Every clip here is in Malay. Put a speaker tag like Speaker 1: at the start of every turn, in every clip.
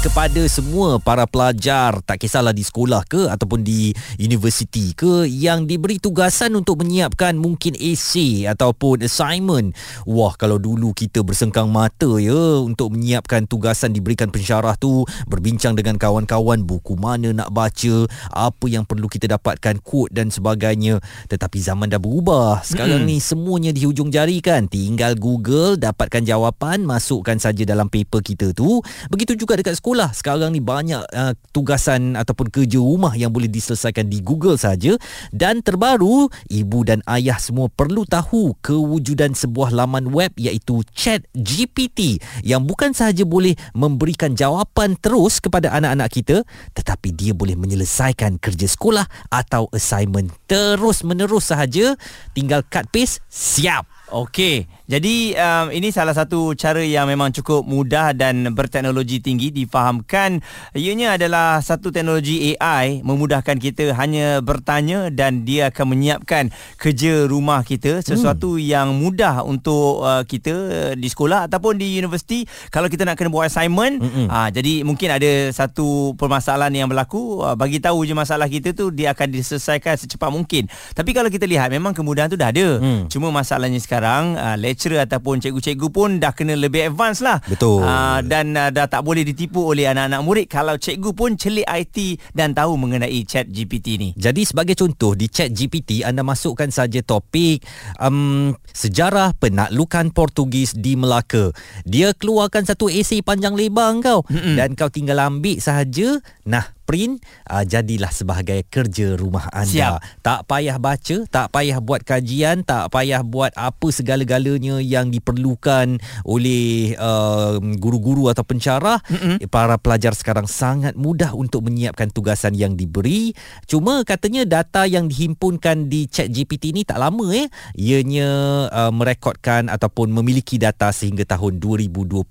Speaker 1: kepada semua para pelajar tak kisahlah di sekolah ke ataupun di universiti ke yang diberi tugasan untuk menyiapkan mungkin essay ataupun assignment. Wah kalau dulu kita bersengkang mata ya untuk menyiapkan tugasan diberikan pensyarah tu berbincang dengan kawan-kawan buku mana nak baca apa yang perlu kita dapatkan quote dan sebagainya. Tetapi zaman dah berubah. Sekarang hmm. ni semuanya di hujung jari kan. Tinggal google dapatkan jawapan masukkan saja dalam paper kita tu. Begitu juga dekat sekolah sekolah sekarang ni banyak uh, tugasan ataupun kerja rumah yang boleh diselesaikan di Google saja. Dan terbaru ibu dan ayah semua perlu tahu kewujudan sebuah laman web iaitu Chat GPT yang bukan sahaja boleh memberikan jawapan terus kepada anak-anak kita tetapi dia boleh menyelesaikan kerja sekolah atau assignment terus menerus sahaja. Tinggal cut paste siap.
Speaker 2: Okey, jadi um, ini salah satu cara yang memang cukup mudah dan berteknologi tinggi difahamkan. Ianya adalah satu teknologi AI memudahkan kita hanya bertanya dan dia akan menyiapkan kerja rumah kita sesuatu hmm. yang mudah untuk uh, kita di sekolah ataupun di universiti kalau kita nak kena buat assignment. Hmm. Uh, jadi mungkin ada satu permasalahan yang berlaku uh, bagi tahu je masalah kita tu dia akan diselesaikan secepat mungkin. Tapi kalau kita lihat memang kemudahan tu dah ada. Hmm. Cuma masalahnya sekarang sekarang uh, lecturer ataupun cikgu-cikgu pun dah kena lebih advance lah.
Speaker 1: Betul. Uh,
Speaker 2: dan uh, dah tak boleh ditipu oleh anak-anak murid kalau cikgu pun celik IT dan tahu mengenai chat GPT ni.
Speaker 1: Jadi sebagai contoh di chat GPT anda masukkan saja topik um, sejarah penaklukan Portugis di Melaka. Dia keluarkan satu esei panjang lebar kau Mm-mm. dan kau tinggal ambil sahaja. Nah, print uh, jadilah sebagai kerja rumah anda. Siap. Tak payah baca, tak payah buat kajian, tak payah buat apa segala-galanya yang diperlukan oleh uh, guru-guru atau pencarah. Mm-mm. Para pelajar sekarang sangat mudah untuk menyiapkan tugasan yang diberi. Cuma katanya data yang dihimpunkan di chat GPT ni tak lama eh. Ianya uh, merekodkan ataupun memiliki data sehingga tahun 2021.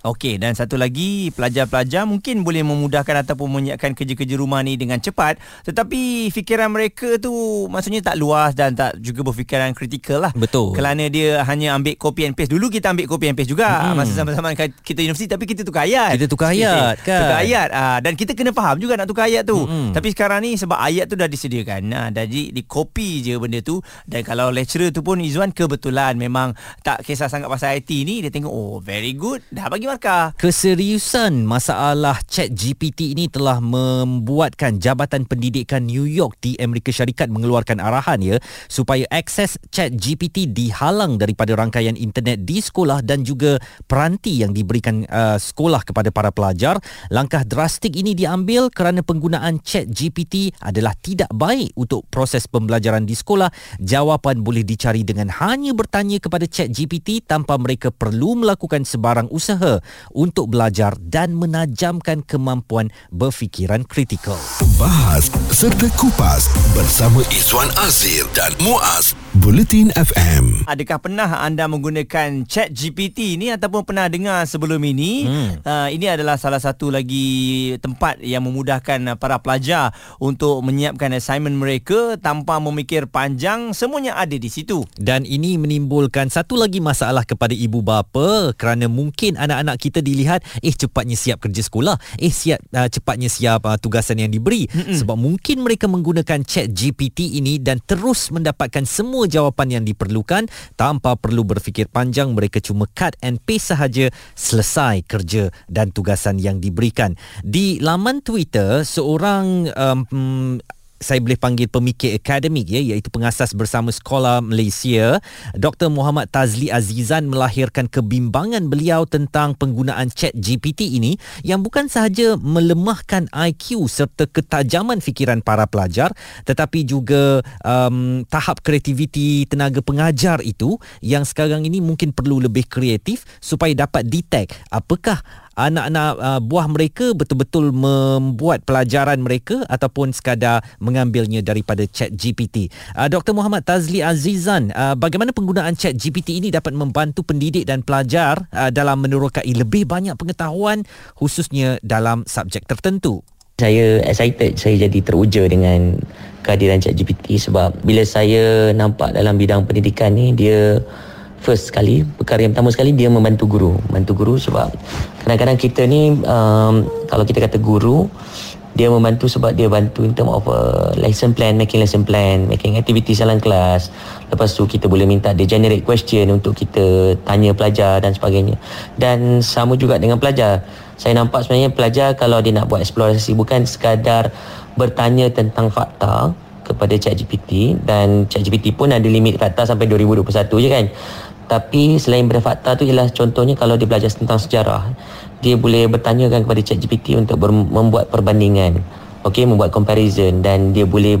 Speaker 2: Okey dan satu lagi pelajar-pelajar mungkin boleh memudahkan ataupun menyiapkan mengerjakan kerja-kerja rumah ni dengan cepat. Tetapi fikiran mereka tu maksudnya tak luas dan tak juga berfikiran kritikal lah.
Speaker 1: Betul.
Speaker 2: Kerana dia hanya ambil copy and paste. Dulu kita ambil copy and paste juga hmm. masa sama-sama kita universiti tapi kita tukar ayat.
Speaker 1: Kita tukar ayat kan
Speaker 2: tukar ayat ah, dan kita kena faham juga nak tukar ayat tu. Hmm. tapi sekarang ni sebab ayat tu dah disediakan nah, jadi di copy je benda tu. Dan kalau lecturer tu pun Izzuan kebetulan memang tak kisah sangat pasal IT ni dia tengok oh very good dah bagi markah.
Speaker 1: Keseriusan masalah chat GPT ini telah membuatkan Jabatan Pendidikan New York di Amerika Syarikat mengeluarkan arahan ya supaya akses chat GPT dihalang daripada rangkaian internet di sekolah dan juga peranti yang diberikan uh, sekolah kepada para pelajar. Langkah drastik ini diambil kerana penggunaan chat GPT adalah tidak baik untuk proses pembelajaran di sekolah. Jawapan boleh dicari dengan hanya bertanya kepada chat GPT tanpa mereka perlu melakukan sebarang usaha untuk belajar dan menajamkan kemampuan berfikir fikiran kritikal.
Speaker 3: Bahas serta kupas bersama Izwan Azir dan Muaz Bulletin FM.
Speaker 2: Adakah pernah anda menggunakan chat GPT ni ataupun pernah dengar sebelum ini? Hmm. Uh, ini adalah salah satu lagi tempat yang memudahkan para pelajar untuk menyiapkan assignment mereka tanpa memikir panjang. Semuanya ada di situ.
Speaker 1: Dan ini menimbulkan satu lagi masalah kepada ibu bapa kerana mungkin anak-anak kita dilihat eh cepatnya siap kerja sekolah, eh siap uh, cepatnya siap uh, tugasan yang diberi Mm-mm. sebab mungkin mereka menggunakan chat GPT ini dan terus mendapatkan semua jawapan yang diperlukan. Tanpa perlu berfikir panjang mereka cuma cut and paste sahaja selesai kerja dan tugasan yang diberikan. Di laman Twitter seorang um, saya boleh panggil pemikir akademik ya iaitu pengasas bersama Sekolah Malaysia Dr Muhammad Tazli Azizan melahirkan kebimbangan beliau tentang penggunaan chat GPT ini yang bukan sahaja melemahkan IQ serta ketajaman fikiran para pelajar tetapi juga um, tahap kreativiti tenaga pengajar itu yang sekarang ini mungkin perlu lebih kreatif supaya dapat detect apakah anak-anak uh, buah mereka betul-betul membuat pelajaran mereka ataupun sekadar mengambilnya daripada chat GPT. Uh, Dr. Muhammad Tazli Azizan, uh, bagaimana penggunaan chat GPT ini dapat membantu pendidik dan pelajar uh, dalam menerokai lebih banyak pengetahuan khususnya dalam subjek tertentu?
Speaker 4: Saya excited, saya jadi teruja dengan kehadiran ChatGPT sebab bila saya nampak dalam bidang pendidikan ni dia first sekali perkara yang pertama sekali dia membantu guru. Membantu guru sebab kadang-kadang kita ni um, kalau kita kata guru dia membantu sebab dia bantu in term of uh, lesson plan making lesson plan making activities dalam kelas. Lepas tu kita boleh minta dia generate question untuk kita tanya pelajar dan sebagainya. Dan sama juga dengan pelajar. Saya nampak sebenarnya pelajar kalau dia nak buat eksplorasi bukan sekadar bertanya tentang fakta kepada ChatGPT dan ChatGPT pun ada limit fakta sampai 2021 je kan tapi selain fakta tu ialah contohnya kalau dia belajar tentang sejarah dia boleh bertanyakan kepada ChatGPT untuk ber, membuat perbandingan okey membuat comparison dan dia boleh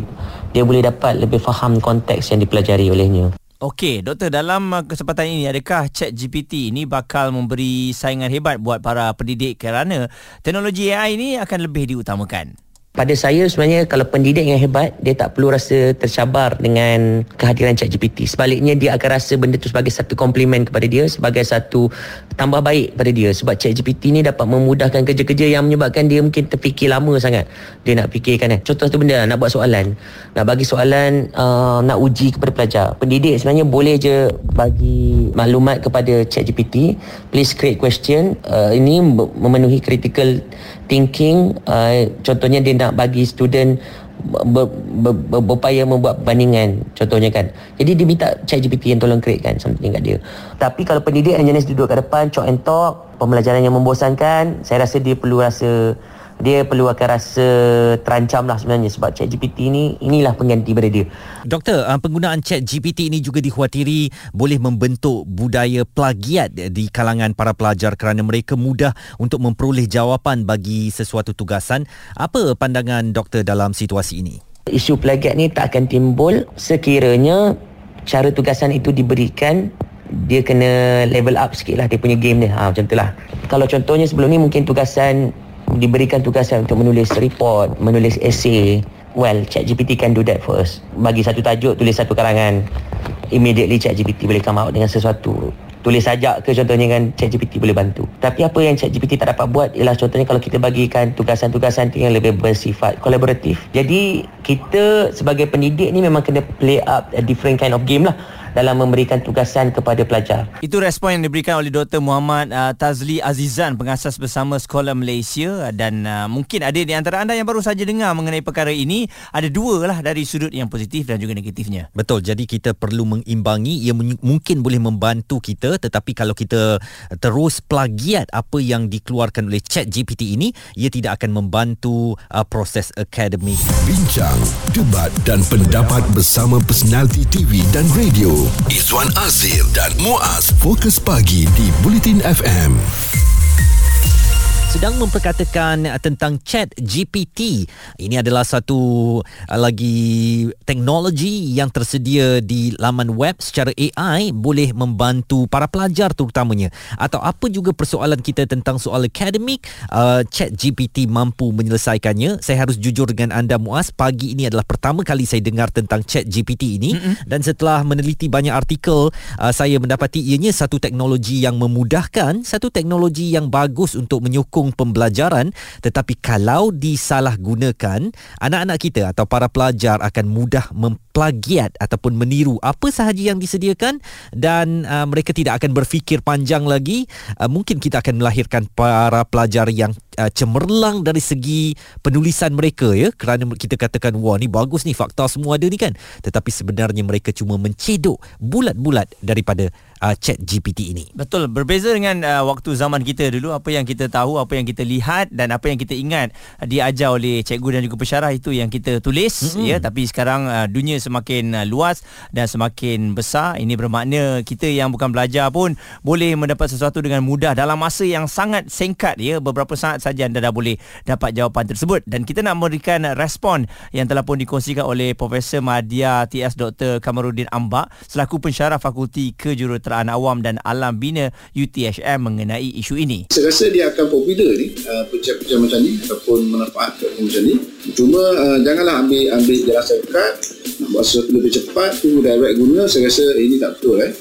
Speaker 4: dia boleh dapat lebih faham konteks yang dipelajari olehnya
Speaker 2: Okey, doktor dalam uh, kesempatan ini adakah ChatGPT ini bakal memberi saingan hebat buat para pendidik kerana teknologi AI ini akan lebih diutamakan?
Speaker 4: Pada saya sebenarnya kalau pendidik yang hebat dia tak perlu rasa tercabar dengan kehadiran ChatGPT. Sebaliknya dia akan rasa benda tu sebagai satu komplimen kepada dia sebagai satu tambah baik pada dia. Sebab ChatGPT ni dapat memudahkan kerja-kerja yang menyebabkan dia mungkin terfikir lama sangat. Dia nak fikirkan eh. contoh satu benda nak buat soalan. Nak bagi soalan uh, nak uji kepada pelajar. Pendidik sebenarnya boleh je bagi maklumat kepada ChatGPT. Please create question. Uh, ini memenuhi critical thinking. Uh, contohnya dia nak bagi student ber, ber, ber, berupaya membuat perbandingan contohnya kan. Jadi dia minta chat GPT yang tolong create kan something kat dia. Tapi kalau pendidik yang jenis duduk kat depan talk and talk pembelajaran yang membosankan saya rasa dia perlu rasa dia perlu akan rasa terancam lah sebenarnya sebab chat GPT ni inilah pengganti pada dia.
Speaker 1: Doktor, uh, penggunaan chat GPT ini juga dikhawatiri boleh membentuk budaya plagiat di kalangan para pelajar kerana mereka mudah untuk memperoleh jawapan bagi sesuatu tugasan. Apa pandangan doktor dalam situasi ini?
Speaker 4: Isu plagiat ni tak akan timbul sekiranya cara tugasan itu diberikan dia kena level up sikit lah dia punya game dia ha, macam tu lah kalau contohnya sebelum ni mungkin tugasan diberikan tugasan untuk menulis report, menulis essay, well, ChatGPT can do that first. Bagi satu tajuk, tulis satu karangan. Immediately ChatGPT boleh come out dengan sesuatu. Tulis sajak ke contohnya kan ChatGPT boleh bantu. Tapi apa yang ChatGPT tak dapat buat ialah contohnya kalau kita bagikan tugasan-tugasan yang lebih bersifat kolaboratif. Jadi kita sebagai pendidik ni memang kena play up a different kind of game lah dalam memberikan tugasan kepada pelajar.
Speaker 2: Itu respon yang diberikan oleh Dr. Muhammad uh, Tazli Azizan, pengasas bersama Sekolah Malaysia dan uh, mungkin ada di antara anda yang baru saja dengar mengenai perkara ini, ada dua lah dari sudut yang positif dan juga negatifnya.
Speaker 1: Betul, jadi kita perlu mengimbangi, ia mungkin boleh membantu kita tetapi kalau kita terus plagiat apa yang dikeluarkan oleh chat GPT ini, ia tidak akan membantu uh, proses akademik.
Speaker 3: Bincang, debat dan pendapat bersama personaliti TV dan radio Izwan Azir dan Muaz. Fokus Pagi di Bulletin FM
Speaker 1: sedang memperkatakan tentang chat GPT. Ini adalah satu uh, lagi teknologi yang tersedia di laman web secara AI boleh membantu para pelajar terutamanya. Atau apa juga persoalan kita tentang soal akademik, uh, chat GPT mampu menyelesaikannya. Saya harus jujur dengan anda Muaz, pagi ini adalah pertama kali saya dengar tentang chat GPT ini Mm-mm. dan setelah meneliti banyak artikel, uh, saya mendapati ianya satu teknologi yang memudahkan, satu teknologi yang bagus untuk menyokong mendukung pembelajaran tetapi kalau disalahgunakan anak-anak kita atau para pelajar akan mudah memplagiat ataupun meniru apa sahaja yang disediakan dan uh, mereka tidak akan berfikir panjang lagi. Uh, mungkin kita akan melahirkan para pelajar yang uh, cemerlang dari segi penulisan mereka ya kerana kita katakan wah ni bagus ni fakta semua ada ni kan tetapi sebenarnya mereka cuma mencedok bulat-bulat daripada uh, chat GPT ini.
Speaker 2: Betul, berbeza dengan uh, waktu zaman kita dulu apa yang kita tahu, apa yang kita lihat dan apa yang kita ingat uh, diajar oleh cikgu dan juga pensyarah itu yang kita tulis mm-hmm. ya tapi sekarang uh, dunia semakin uh, luas dan semakin besar. Ini bermakna kita yang bukan belajar pun boleh mendapat sesuatu dengan mudah dalam masa yang sangat singkat ya beberapa saat saja anda dah boleh dapat jawapan tersebut dan kita nak memberikan respon yang telah pun dikongsikan oleh Profesor Madya TS Dr. Kamarudin Ambak selaku pensyarah Fakulti Kejuruteraan Awam dan Alam Bina UTHM mengenai isu ini.
Speaker 5: Saya rasa dia akan popular ni, uh, pencet-pencet macam ni ataupun manfaat macam ni. Cuma uh, janganlah ambil ambil jelasan dekat, nak buat sesuatu lebih cepat, tu direct guna, saya rasa ini tak betul. Eh.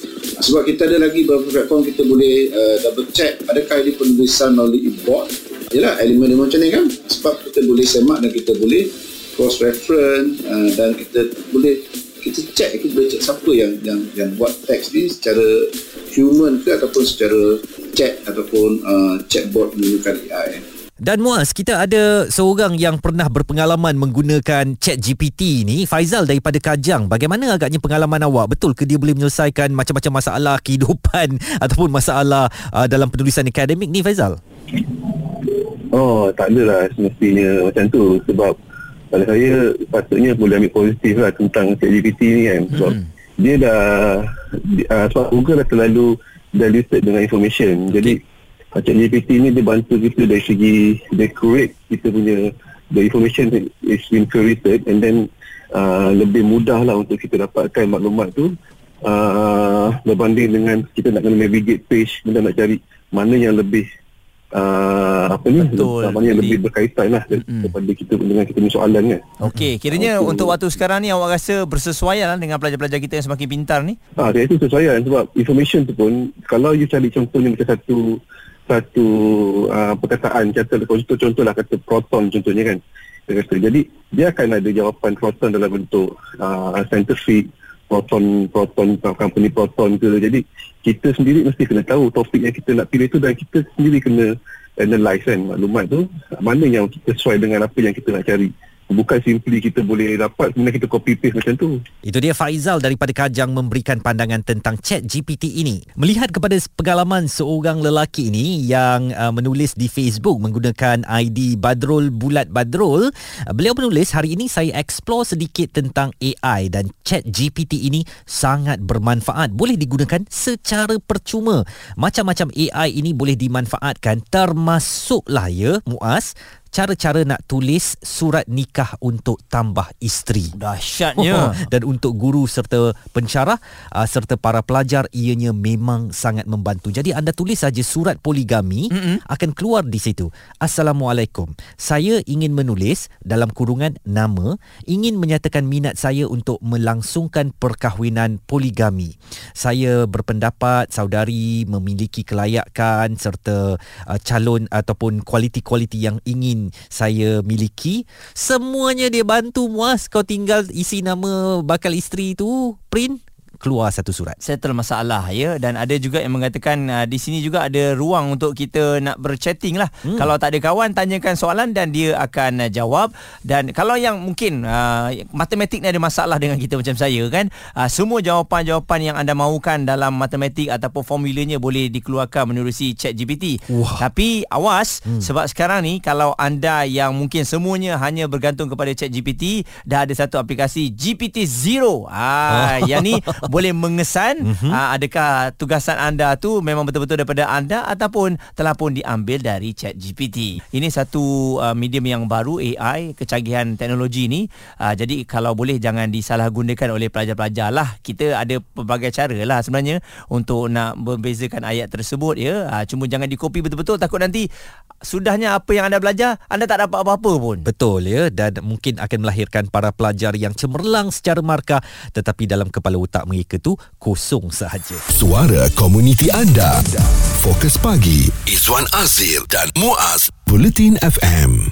Speaker 5: Sebab kita ada lagi beberapa platform kita boleh uh, double check adakah ini penulisan melalui e-board. Yalah, elemen macam ni kan. Sebab kita boleh semak dan kita boleh cross reference uh, dan kita boleh kita check kita boleh check siapa yang yang yang buat teks ni secara human ke ataupun secara chat ataupun uh, chatbot menggunakan AI
Speaker 1: Dan Muaz, kita ada seorang yang pernah berpengalaman menggunakan chat GPT ni, Faizal daripada Kajang. Bagaimana agaknya pengalaman awak? Betul ke dia boleh menyelesaikan macam-macam masalah kehidupan ataupun masalah uh, dalam penulisan akademik ni Faizal?
Speaker 6: Oh, tak adalah semestinya macam tu. Sebab pada saya patutnya boleh ambil positif lah tentang ChatGPT ni kan. Sebab hmm. dia dah uh, sebab Google dah terlalu diluted dengan information. Jadi uh, ChatGPT ni dia bantu kita dari segi dia create kita punya the information is been curated and then uh, lebih mudah lah untuk kita dapatkan maklumat tu uh, berbanding dengan kita nak kena navigate page kita nak cari mana yang lebih uh, apa ni
Speaker 2: Betul.
Speaker 6: yang lebih berkaitan lah mm-hmm. daripada kita dengan kita punya soalan kan.
Speaker 2: Okey, kiranya
Speaker 6: Okey.
Speaker 2: untuk waktu sekarang ni awak rasa bersesuaian lah dengan pelajar-pelajar kita yang semakin pintar ni?
Speaker 6: Ah, dia itu sesuaian sebab information tu pun kalau you cari contohnya macam satu satu uh, perkataan contoh contoh contohlah kata proton contohnya kan. Dia kata jadi dia akan ada jawapan proton dalam bentuk uh, scientific proton proton company proton ke jadi kita sendiri mesti kena tahu topik yang kita nak pilih tu dan kita sendiri kena analyse kan maklumat tu. Mana yang kita sesuai dengan apa yang kita nak cari bukan simply kita boleh dapat kemudian kita copy paste macam tu
Speaker 1: Itu dia Faizal daripada Kajang memberikan pandangan tentang chat GPT ini. Melihat kepada pengalaman seorang lelaki ini yang uh, menulis di Facebook menggunakan ID Badrul Bulat Badrul, uh, beliau menulis hari ini saya explore sedikit tentang AI dan chat GPT ini sangat bermanfaat. Boleh digunakan secara percuma. Macam-macam AI ini boleh dimanfaatkan termasuklah ya Muaz cara-cara nak tulis surat nikah untuk tambah isteri.
Speaker 2: Dahsyatnya.
Speaker 1: Dan untuk guru serta pensyarah uh, serta para pelajar ianya memang sangat membantu. Jadi anda tulis saja surat poligami mm-hmm. akan keluar di situ. Assalamualaikum. Saya ingin menulis dalam kurungan nama ingin menyatakan minat saya untuk melangsungkan perkahwinan poligami. Saya berpendapat saudari memiliki kelayakan serta uh, calon ataupun kualiti-kualiti yang ingin saya miliki. Semuanya dia bantu muas. Kau tinggal isi nama bakal isteri tu, print, keluar satu surat.
Speaker 2: settle masalah ya dan ada juga yang mengatakan uh, di sini juga ada ruang untuk kita nak berchatting lah hmm. kalau tak ada kawan tanyakan soalan dan dia akan uh, jawab dan kalau yang mungkin uh, matematik ni ada masalah dengan kita macam saya kan uh, semua jawapan-jawapan yang anda mahukan dalam matematik ataupun formulanya boleh dikeluarkan menerusi chat GPT
Speaker 1: Wah.
Speaker 2: tapi awas hmm. sebab sekarang ni kalau anda yang mungkin semuanya hanya bergantung kepada chat GPT dah ada satu aplikasi GPT Zero ah yang ni boleh mengesan mm-hmm. aa, adakah tugasan anda tu memang betul-betul daripada anda ataupun telah pun diambil dari chat GPT. Ini satu uh, medium yang baru AI, kecanggihan teknologi ni. Uh, jadi kalau boleh jangan disalahgunakan oleh pelajar-pelajar lah. Kita ada pelbagai cara lah sebenarnya untuk nak membezakan ayat tersebut ya. Uh, cuma jangan dikopi betul-betul takut nanti sudahnya apa yang anda belajar anda tak dapat apa-apa pun.
Speaker 1: Betul ya dan mungkin akan melahirkan para pelajar yang cemerlang secara markah tetapi dalam kepala otak mereka tu kosong sahaja.
Speaker 3: Suara komuniti anda. Fokus pagi Izwan Azir dan Muaz Bulletin FM.